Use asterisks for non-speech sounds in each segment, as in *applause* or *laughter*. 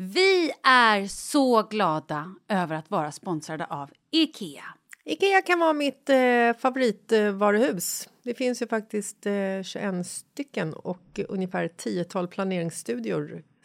Vi är så glada över att vara sponsrade av IKEA. Ikea kan vara mitt eh, favoritvaruhus. Det finns ju faktiskt eh, 21 stycken och ungefär ett tiotal planeringsstudior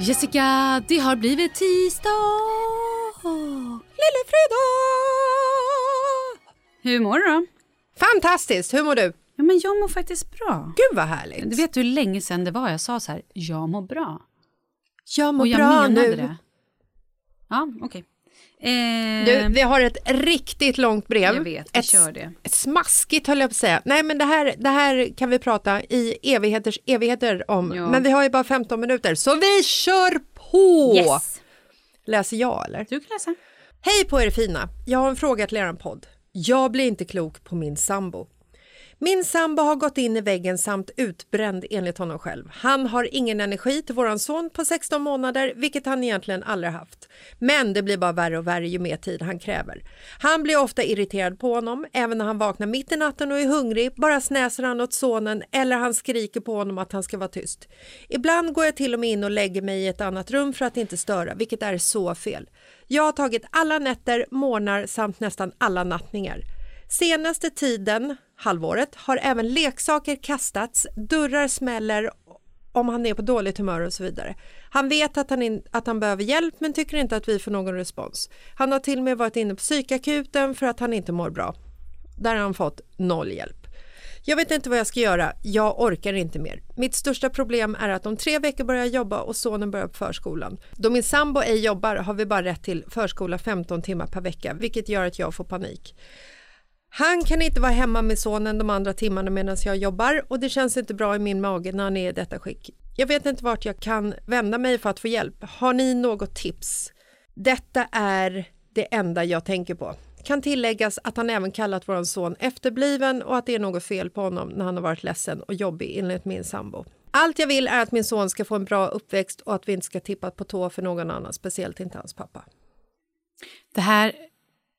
Jessica, det har blivit tisdag. Lillefredag! Hur mår du då? Fantastiskt! Hur mår du? Ja, men jag mår faktiskt bra. Gud vad härligt! Du vet hur länge sedan det var jag sa så här, jag mår bra. jag mår Och jag bra menade nu. det. Ja, okej. Eh, Du, vi har ett riktigt långt brev. Jag vet, vi ett, kör det. Ett smaskigt höll jag på att säga. Nej men det här, det här kan vi prata i evigheters evigheter om. Ja. Men vi har ju bara 15 minuter så vi kör på! Yes! Läser jag eller? Du kan läsa. Hej på er fina! Jag har en fråga till er podd. Jag blir inte klok på min sambo. Min sambo har gått in i väggen samt utbränd enligt honom själv. Han har ingen energi till våran son på 16 månader, vilket han egentligen aldrig haft. Men det blir bara värre och värre ju mer tid han kräver. Han blir ofta irriterad på honom, även när han vaknar mitt i natten och är hungrig, bara snäser han åt sonen eller han skriker på honom att han ska vara tyst. Ibland går jag till och med in och lägger mig i ett annat rum för att inte störa, vilket är så fel. Jag har tagit alla nätter, morgnar samt nästan alla nattningar. Senaste tiden, halvåret, har även leksaker kastats, dörrar smäller om han är på dåligt humör och så vidare. Han vet att han, in, att han behöver hjälp men tycker inte att vi får någon respons. Han har till och med varit inne på psykakuten för att han inte mår bra. Där har han fått noll hjälp. Jag vet inte vad jag ska göra. Jag orkar inte mer. Mitt största problem är att om tre veckor börjar jag jobba och sonen börjar på förskolan. Då min sambo ej jobbar har vi bara rätt till förskola 15 timmar per vecka, vilket gör att jag får panik. Han kan inte vara hemma med sonen de andra timmarna medan jag jobbar och det känns inte bra i min mage när han är i detta skick. Jag vet inte vart jag kan vända mig för att få hjälp. Har ni något tips? Detta är det enda jag tänker på. Kan tilläggas att han även kallat vår son efterbliven och att det är något fel på honom när han har varit ledsen och jobbig enligt min sambo. Allt jag vill är att min son ska få en bra uppväxt och att vi inte ska tippa på tå för någon annan, speciellt inte hans pappa. Det här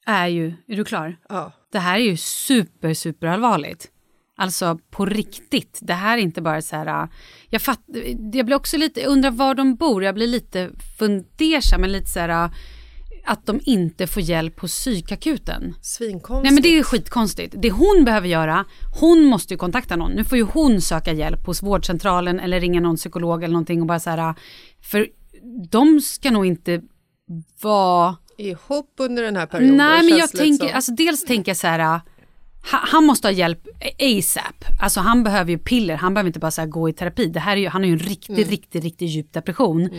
är ju, är du klar? Ja. Det här är ju super, super allvarligt. Alltså på riktigt. Det här är inte bara så här... äh, Jag, fatt, jag blir också lite, jag undrar var de bor. Jag blir lite fundersam, men lite så här äh, att de inte får hjälp hos psykakuten. Svinkonstigt. Nej men det är konstigt. Det hon behöver göra, hon måste ju kontakta någon. Nu får ju hon söka hjälp hos vårdcentralen eller ringa någon psykolog eller någonting och bara så här, för de ska nog inte vara... Ihop under den här perioden. Nej men jag tänker, som. alltså dels tänker jag så här, ha- han måste ha hjälp ASAP. Alltså han behöver ju piller, han behöver inte bara så gå i terapi. Det här är ju, han har ju en riktig, Mm. riktigt, riktigt djup depression.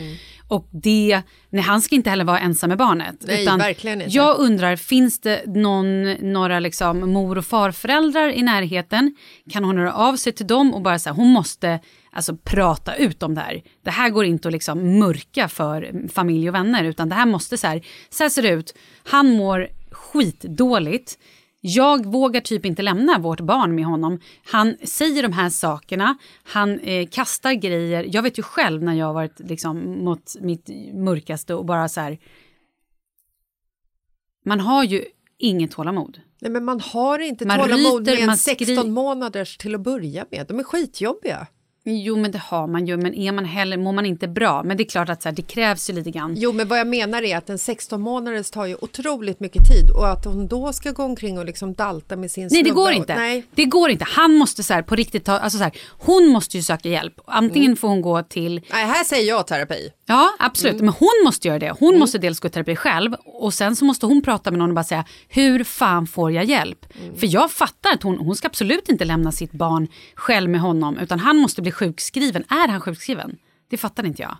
Och det, nej han ska inte heller vara ensam med barnet. Nej, verkligen inte. Jag undrar, finns det någon, några liksom mor och farföräldrar i närheten? Kan hon höra av sig till dem och bara säga, hon måste alltså prata ut om det här. Det här går inte att liksom mörka för familj och vänner utan det här måste så här, så här ser det ut. Han mår skitdåligt. Jag vågar typ inte lämna vårt barn med honom. Han säger de här sakerna, han eh, kastar grejer. Jag vet ju själv när jag har varit liksom, mot mitt mörkaste och bara så här... Man har ju inget tålamod. Nej, men man har inte Man tålamod ryter, med en man 16 skri- månaders till att börja med. De är skitjobbiga. Jo, men det har man ju. Men är man heller, mår man inte bra. Men det är klart att så här, det krävs ju lite grann. Jo, men vad jag menar är att en 16 månaders tar ju otroligt mycket tid och att hon då ska gå omkring och liksom dalta med sin Nej, det går och- inte. Nej. Det går inte. Han måste så här, på riktigt ta... Alltså så här, hon måste ju söka hjälp. Antingen Mm. får hon gå till... Nej, här säger jag terapi. Ja, absolut. Mm. Men hon måste göra det. Hon måste dels gå i terapi själv och sen så måste hon prata med någon och bara säga hur fan får jag hjälp? Mm. För jag fattar att hon, hon ska absolut inte lämna sitt barn själv med honom utan han måste bli sjukskriven. Är han sjukskriven? Det fattar inte jag.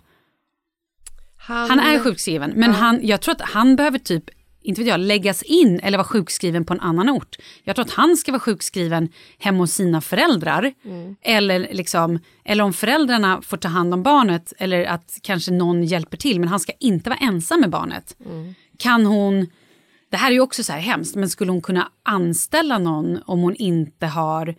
Han är sjukskriven, men han, jag tror att han behöver typ, inte vet jag, läggas in eller vara sjukskriven på en annan ort. Jag tror att han ska vara sjukskriven hemma hos sina föräldrar. Eller, liksom, eller om föräldrarna får ta hand om barnet eller att kanske någon hjälper till. Men han ska inte vara ensam med barnet. Kan hon, det här är ju också så här hemskt, men skulle hon kunna anställa någon om hon inte har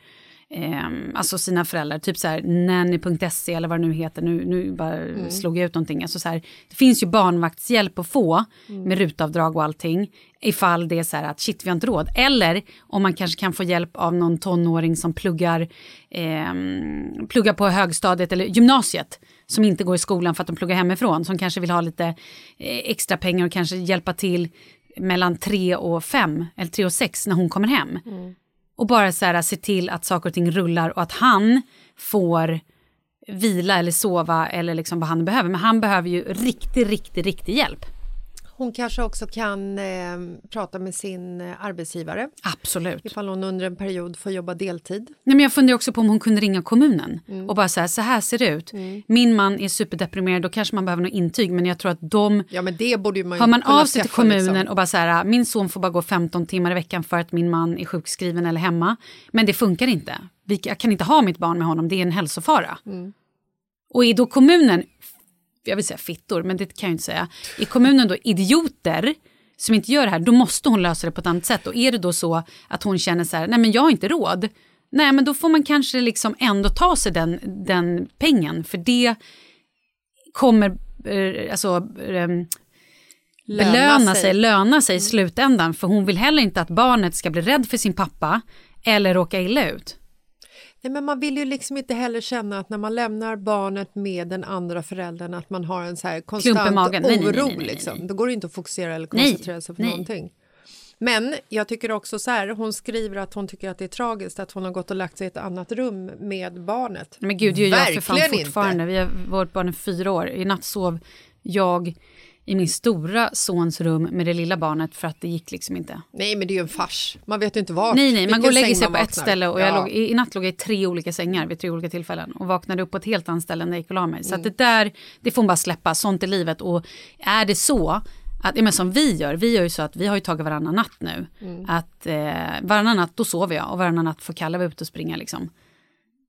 ehm, alltså sina föräldrar, typ så här nanny.se eller vad det nu heter, nu, nu bara slog jag ut någonting. Alltså så här, det finns ju barnvaktshjälp att få med rutavdrag och allting ifall det är så här att shit vi har inte råd. Eller om man kanske kan få hjälp av någon tonåring som pluggar, ehm, pluggar på högstadiet eller gymnasiet som inte går i skolan för att de pluggar hemifrån, som kanske vill ha lite eh, extra pengar och kanske hjälpa till mellan tre och fem eller tre och sex när hon kommer hem. Och bara så här, se till att saker och ting rullar och att han får vila eller sova eller liksom vad han behöver. Men han behöver ju riktig, riktig, riktig hjälp. Hon kanske också kan eh, prata med sin eh, arbetsgivare Absolut. ifall hon under en period får jobba deltid. Nej, men jag funderar också på om hon kunde ringa kommunen och bara säga så här ser det ut. Min man är superdeprimerad, då kanske man behöver något intyg men jag tror att de Ja, men det borde man ju Hör man av sig till skaffa, kommunen liksom. och bara så här, min son får bara gå 15 timmar i veckan för att min man är sjukskriven eller hemma. Men det funkar inte. Jag kan inte ha mitt barn med honom, det är en hälsofara. Mm. Och är då kommunen, jag vill säga fittor, men det kan jag inte säga. Är kommunen då idioter som inte gör det här, då måste hon lösa det på ett annat sätt. Och är det då så att hon känner så här, nej men jag har inte råd. Nej men då får man kanske liksom ändå ta sig den, den pengen. För det kommer, eh, alltså, eh, Löna belöna sig. sig, löna sig i slutändan. För hon vill heller inte att barnet ska bli rädd för sin pappa eller råka illa ut. Nej, men man vill ju liksom inte heller känna att när man lämnar barnet med den andra föräldern att man har en så här konstant i oro. nej, nej, nej, liksom. Då går det inte att fokusera eller koncentrera sig på nej. någonting. Men jag tycker också så här, hon skriver att hon tycker att det är tragiskt att hon har gått och lagt sig i ett annat rum med barnet. Men gud, det gör jag för fan fortfarande. Vi har, vårt barn är fyra år. I natt sov jag i min stora sons rum med det lilla barnet för att det gick liksom inte. Nej, men det är ju en fars. Man vet ju inte vart. Nej, nej, man går och lägger sig på ett ställe och jag Ja. låg, i, natt låg jag i tre olika sängar vid tre olika tillfällen och vaknade upp på ett helt annat ställe när jag gick och la mig. Så att det där, det får man bara släppa, sånt är livet. Och är det så, att, ja, men som vi gör, vi gör ju så att vi har ju tagit varannan natt nu. Att eh, varannan natt då sover jag och varannan natt får Kalle vara ute och springa liksom.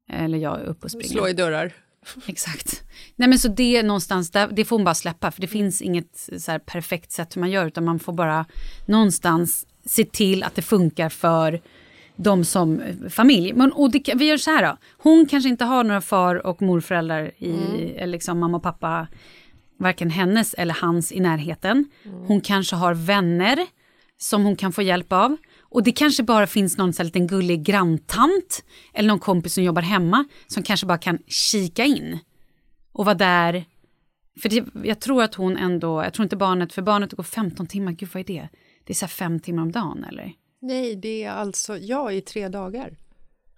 Eller jag är uppe och springer. Slå i dörrar. *laughs* Exakt. Nej men så det någonstans, där, det får man bara släppa för det finns inget så perfekt sätt hur man gör utan man får bara någonstans se till att det funkar för de som eh, familj. Men, och det, vi gör så här då, hon kanske inte har några far och morföräldrar i, eller liksom mamma och pappa, varken hennes eller hans i närheten. Hon kanske har vänner som hon kan få hjälp av. Och det kanske bara finns någon så liten gullig granntant eller någon kompis som jobbar hemma som kanske bara kan kika in och vara där. För det, jag tror att hon ändå, jag tror inte barnet, för barnet går 15 timmar, gud vad är det? Det är så här fem timmar om dagen eller? Nej, det är alltså, ja, i tre dagar.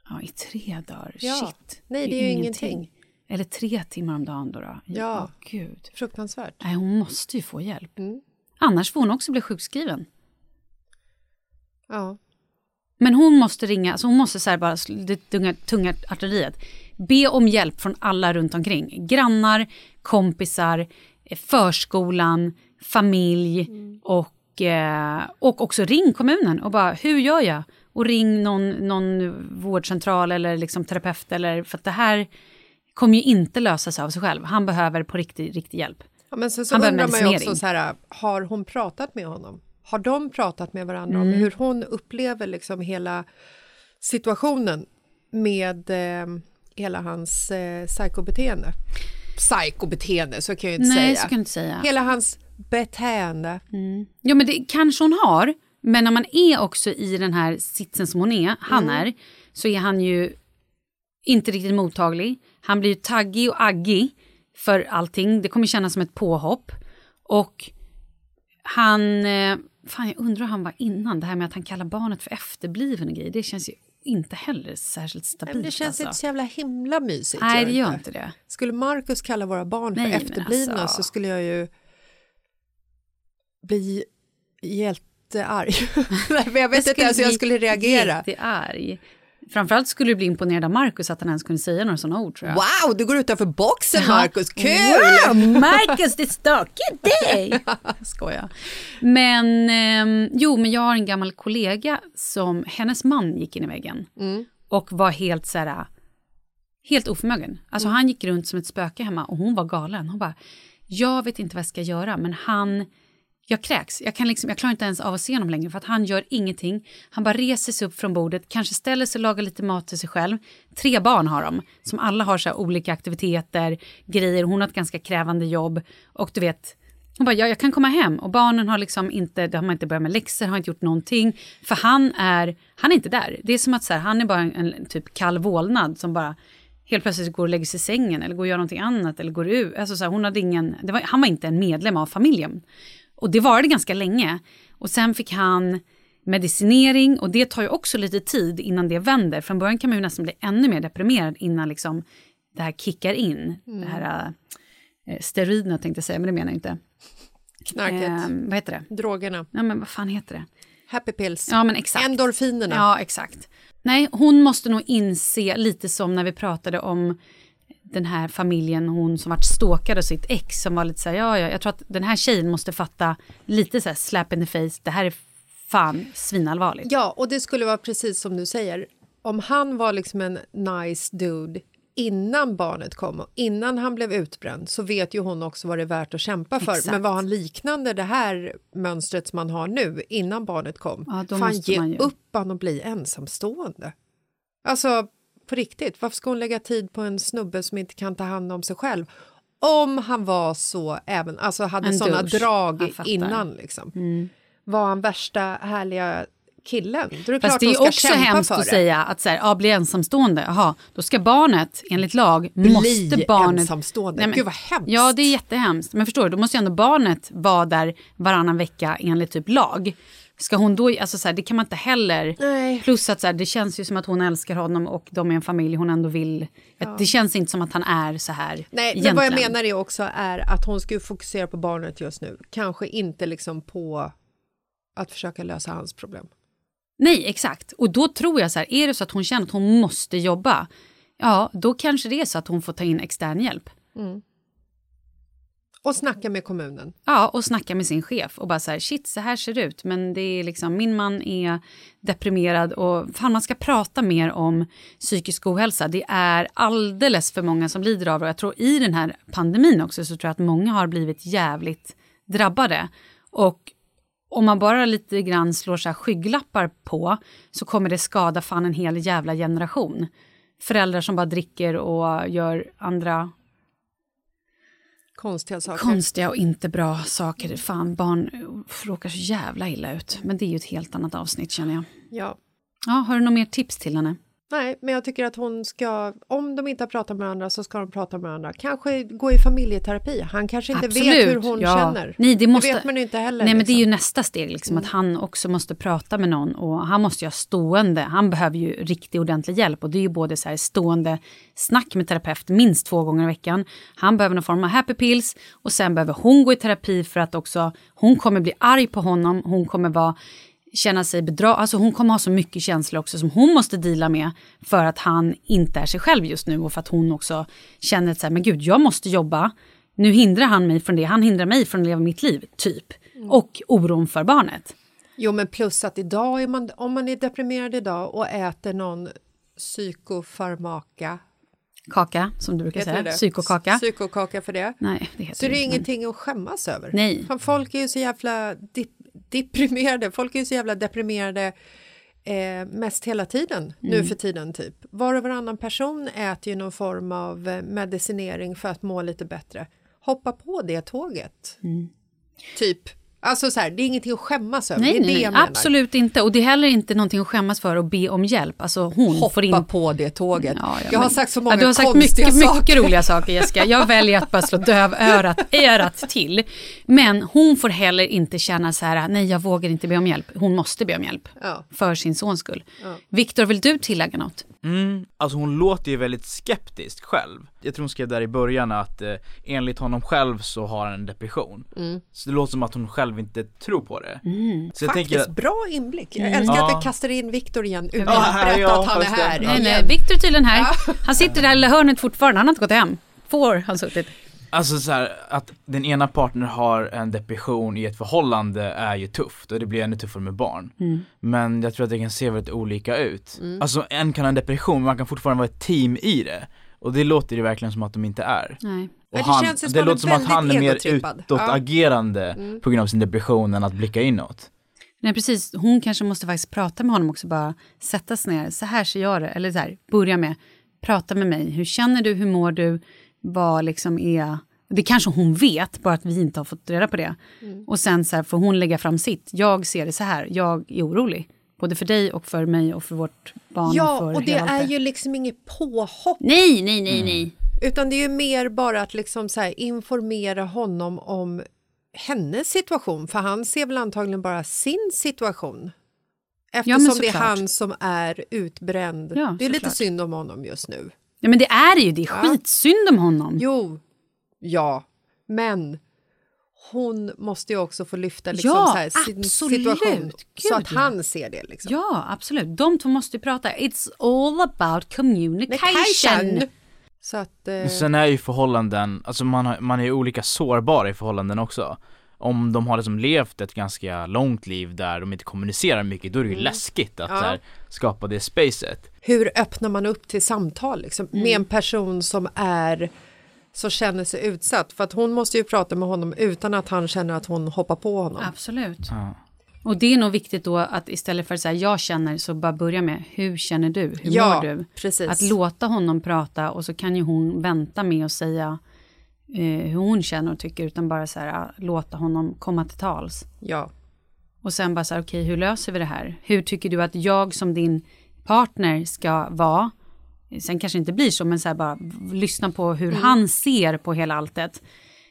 Ja, i tre dagar, Ja. shit. Nej, det är ju ingenting. Eller tre timmar om dagen då. då. Ja. gud. Fruktansvärt. Nej, hon måste ju få hjälp. Mm. Annars får hon också bli sjukskriven. Ja. Men hon måste ringa, alltså hon måste så här bara det tunga, tunga artilleriet. Be om hjälp från alla runt omkring. Grannar, kompisar, eh, förskolan, familj och, eh, och också ring kommunen och bara hur gör jag? Och ring någon, någon vårdcentral eller liksom terapeut eller för att det här kommer ju inte lösa sig av sig själv. Han behöver på riktig, riktig hjälp. Ja, men sen så behöver undrar man ju också så här, har hon pratat med honom? Har de pratat med varandra Mm. om hur hon upplever liksom hela situationen med eh, hela hans eh, psykobeteende? Psykobeteende, så kan jag ju inte Nej, säga. så kan du inte säga. Hela hans beteende. Ja men det kanske hon har. Men när man är också i den här sitsen som hon är, han Mm. är, så är han ju inte riktigt mottaglig. Han blir ju taggig och aggig för allting. Det kommer kännas som ett påhopp. Och han, eh, fan jag undrar hur han var innan, det här med att han kallar barnet för efterbliven och grejer. Det känns ju inte heller särskilt stabilt. men det känns alltså. inte så jävla himla mysigt. Nej, det gör inte det. Skulle Marcus kalla våra barn Nej, för efterblivna alltså. så skulle jag ju bli jättearg. *laughs* Nej, men jag vet inte ens hur jag skulle reagera. Jättearg. Framförallt skulle du bli imponerad av Markus att han ens kunde säga några sådana ord tror jag. Wow, du går utanför boxen Marcus, kul! Wow, Marcus, det är stökigt dig! *laughs* Skojar. Men, ehm, jo, men jag har en gammal kollega som, hennes man gick in i väggen och var helt så här, helt oförmögen. Alltså han gick runt som ett spöke hemma och hon var galen. Hon bara, jag vet inte vad jag ska göra, men han, jag kräks. Jag, kan liksom, jag klarar inte ens av att se honom längre för att han gör ingenting. Han bara reser sig upp från bordet, kanske ställer sig och lagar lite mat till sig själv. Tre barn har de, som alla har så här olika aktiviteter, grejer. Hon har ett ganska krävande jobb och du vet, hon bara, ja, jag kan komma hem och barnen har liksom inte, de har inte börjat med läxor, har inte gjort någonting. För han är, han är inte där. Det är som att så här, han är bara en, en typ kall vålnad som bara helt plötsligt går och lägger sig i sängen eller går och gör någonting annat eller går ut. Alltså så här, hon hade ingen, det var, han var inte en medlem av familjen. Och det var det ganska länge. Och sen fick han medicinering och det tar ju också lite tid innan det vänder. Från början kan man ju nästan bli ännu mer deprimerad innan liksom det här kickar in. Det här äh, steroiderna tänkte jag säga, men det menar jag inte. Knarket, Eh, vad heter det? drogerna, Ja, men vad fan heter det? happy pills, Ja, men exakt. endorfinerna. Ja, exakt. Nej, hon måste nog inse lite som när vi pratade om den här familjen, hon som vart stalkad av sitt ex som var lite så här, ja, ja, jag tror att den här tjejen måste fatta lite så här slap in the face, det här är fan svinallvarligt. Ja, och det skulle vara precis som du säger. Om han var liksom en nice dude innan barnet kom och innan han blev utbränd så vet ju hon också vad det är värt att kämpa för. Exakt. Men var han liknande det här mönstret som man har nu innan barnet kom? Ja, Fan, ge man ju- upp han och bli ensamstående. Alltså, på riktigt, varför ska hon lägga tid på en snubbe som inte kan ta hand om sig själv? Om han var så, även, alltså hade jag drag innan liksom. Var han värsta härliga killen? Då är det Fast det är också hemskt att det. säga att så här, ja, bli ensamstående, jaha, då ska barnet enligt lag, måste barnet... ensamstående. Nej, men- Gud, vad hemskt. Ja, det är jättehemskt. Men förstår du, då måste ju ändå barnet vara där varannan vecka enligt typ lag. Ska hon då, alltså så här, det kan man inte heller. Nej. Plus att så här, det känns ju som att hon älskar honom och de är en familj hon ändå vill. Att Det känns inte som att han är så här Nej, men vad jag egentligen. menar är också är att hon ska fokusera på barnet just nu. Kanske inte liksom på att försöka lösa hans problem. Nej, exakt. Och då tror jag så här, är det så att hon känner att hon måste jobba, ja, då kanske det är så att hon får ta in extern hjälp. Och snacka med kommunen. Ja, och snacka med sin chef och bara så här, shit, så här ser det ut. Men det är liksom, min man är deprimerad och fan, man ska prata mer om psykisk ohälsa. Det är alldeles för många som lider av det. Och jag tror i den här pandemin också så tror jag att många har blivit jävligt drabbade. Och om man bara lite grann slår så här skygglappar på så kommer det skada fan en hel jävla generation. Föräldrar som bara dricker och gör andra Konstiga saker. konstiga och inte bra saker. Fan, barn råkar så jävla illa ut. Men det är ju ett helt annat avsnitt känner jag. ja. Ja, har du något mer tips till henne? Nej, men jag tycker att hon ska, om de inte har pratat med varandra så ska de prata med varandra. Kanske gå i familjeterapi. Han kanske inte vet hur hon ja. känner. Nej, det, måste... vet man ju inte heller. Nej, men det är ju liksom. nästa steg, liksom, att han också måste prata med någon och han måste ju ha stående, han behöver ju riktig ordentlig hjälp och det är ju både så här stående snack med terapeut minst två gånger i veckan. Han behöver någon form av happy pills och sen behöver hon gå i terapi för att också, hon kommer bli arg på honom, hon kommer vara känna sig bedra, alltså hon kommer ha så mycket känslor också som hon måste dela med för att han inte är sig själv just nu och för att hon också känner att så här, men gud, jag måste jobba. Nu hindrar han mig från det, han hindrar mig från att leva mitt liv, typ. Och oron för barnet. Jo, men plus att idag, är man, om man är deprimerad idag och äter någon psykofarmaka. Kaka, som du brukar heter säga. det? Psykokaka. Psykokaka för det. Nej, det heter Så det är men- ingenting att skämmas över. Nej. Fan, folk är ju så jävla dip, deprimerade. Folk är ju så jävla deprimerade eh, mest hela tiden nu Mm. för tiden typ. Var och varannan person äter ju någon form av eh, medicinering för att må lite bättre. Hoppa på det tåget. Typ. Alltså så här, det är ingenting att skämmas över. Nej, det är nej, det nej absolut inte. Och det är heller inte någonting att skämmas för att be om hjälp. Alltså hon Hoppa får in... på det tåget. Ja, ja, jag har men- sagt så många ja, Du har sagt konstiga mycket, saker. mycket roliga saker Jessica. Jag *laughs* väljer att bara slå dövörat örat till. Men hon får heller inte känna så här, nej jag vågar inte be om hjälp. Hon måste be om hjälp. Ja. För sin sons skull. Viktor, vill du tillägga något? Mm, alltså hon låter ju väldigt skeptisk själv. Jag tror hon skrev där i början att eh, enligt honom själv så har han en depression. Mm. Så det låter som att hon själv inte tror på det. Så jag Faktiskt, tänker, bra inblick. Jag älskar att Ja. vi kastar in Viktor igen utan Ja, att berätta att han är här. Nej, nej, Viktor är tydligen här. Han sitter där i lilla hörnet fortfarande, han har inte gått hem. Får har han suttit. alltså så här, att den ena partnern har en depression i ett förhållande är ju tufft och det blir ännu tuffare med barn. Mm. Men jag tror att det kan se väldigt olika ut. Alltså en kan ha en depression men man kan fortfarande vara ett team i det. Och det låter ju verkligen som att de inte är. Nej. Och det han, känns ju som det är låter som att han är mer utåtagerande på grund av sin depression än att blicka inåt. Nej, precis. Hon kanske måste faktiskt prata med honom också, bara sätta sig ner. Så här ser jag det. Eller så här, börja med, prata med mig. Hur känner du? Hur mår du? Vad liksom är... Det kanske hon vet, bara att vi inte har fått reda på det. Och sen så här, får hon lägga fram sitt. Jag ser det så här, jag är orolig. Både för dig och för mig och för vårt barn och Ja, för och det är ju liksom inget påhopp Nej, nej, nej, nej. utan det är ju mer bara att liksom så här informera honom om hennes situation för han ser väl antagligen bara sin situation. Eftersom det är han som är utbränd. Ja, det är lite såklart. synd om honom just nu. Ja, men det är det ju. Det är skitsynd om honom. Jo, ja, men hon måste ju också få lyfta liksom Ja, så här, sin absolut. situation så Gud, att ja. han ser det. Liksom. Ja, absolut. De två måste ju prata. It's all about communication. Så att, eh, Sen är ju förhållanden, alltså man, har, man är ju olika sårbara i förhållanden också. Om de har liksom levt ett ganska långt liv där de inte kommunicerar mycket, då är det ju läskigt att Mm. Ja. så här, skapa det spacet. hur öppnar man upp till samtal liksom, Mm. med en person som är som känner sig utsatt? För att hon måste ju prata med honom utan att han känner att hon hoppar på honom. Absolut. Ja. Och det är nog viktigt då att istället för att säga jag känner så bara börja med hur känner du, hur Ja, mår du? precis. Att låta honom prata och så kan ju hon vänta med att säga eh, hur hon känner och tycker utan bara så här, ah, låta honom komma till tals. Ja. Och sen bara så här, okej hur löser vi det här? Hur tycker du att jag som din partner ska vara? Sen kanske inte blir så, men så här bara lyssna på hur han ser på hela alltet.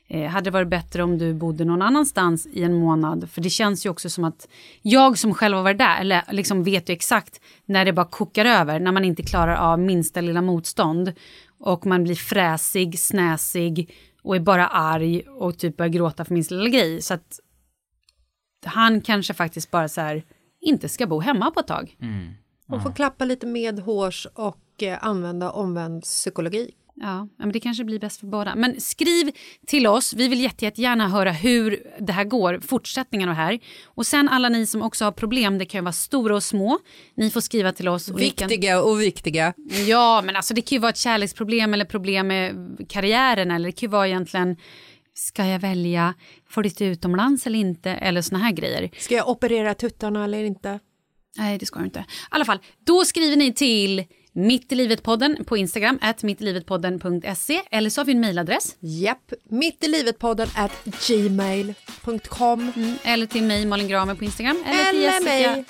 Eh, hade det varit bättre om du bodde någon annanstans i en månad? För det känns ju också som att jag som själv har varit där, eller liksom vet ju exakt när det bara kokar över, när man inte klarar av minsta lilla motstånd och man blir fräsig, snäsig och är bara arg och typ börjar gråta för minsta lilla grej. Så att han kanske faktiskt bara så här, inte ska bo hemma på ett tag. Och få klappa lite medhårs och eh, använda omvänd psykologi. Ja, men det kanske blir bäst för båda. Men skriv till oss. Vi vill jätte, jättegärna höra hur det här går, fortsättningen av det här. Och sen alla ni som också har problem, det kan ju vara stora och små. Ni får skriva till oss. Och. Viktiga och viktiga. Ja, men alltså det kan ju vara ett kärleksproblem eller problem med karriären eller det kan ju vara egentligen Ska jag välja flytta utomlands eller inte? Eller såna här grejer. Ska jag operera tuttarna eller inte? Nej, det ska jag inte. I alla fall, då skriver ni till Mitt i livet-podden på Instagram, at mittilivetpodden.se eller så har vi en mejladress. Japp, mitt i livet-podden at gmail.com. Mm, eller till mig, Malin Gramer på Instagram. Eller, till Eller Jessica mig,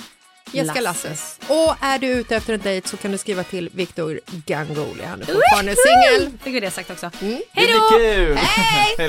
Jessica Lasses. Och är du ute efter en dejt så kan du skriva till Victor Gangoli. Han är fortfarande singel. Fick vi det sagt också. Mm. Hej Det då! blir kul! Hej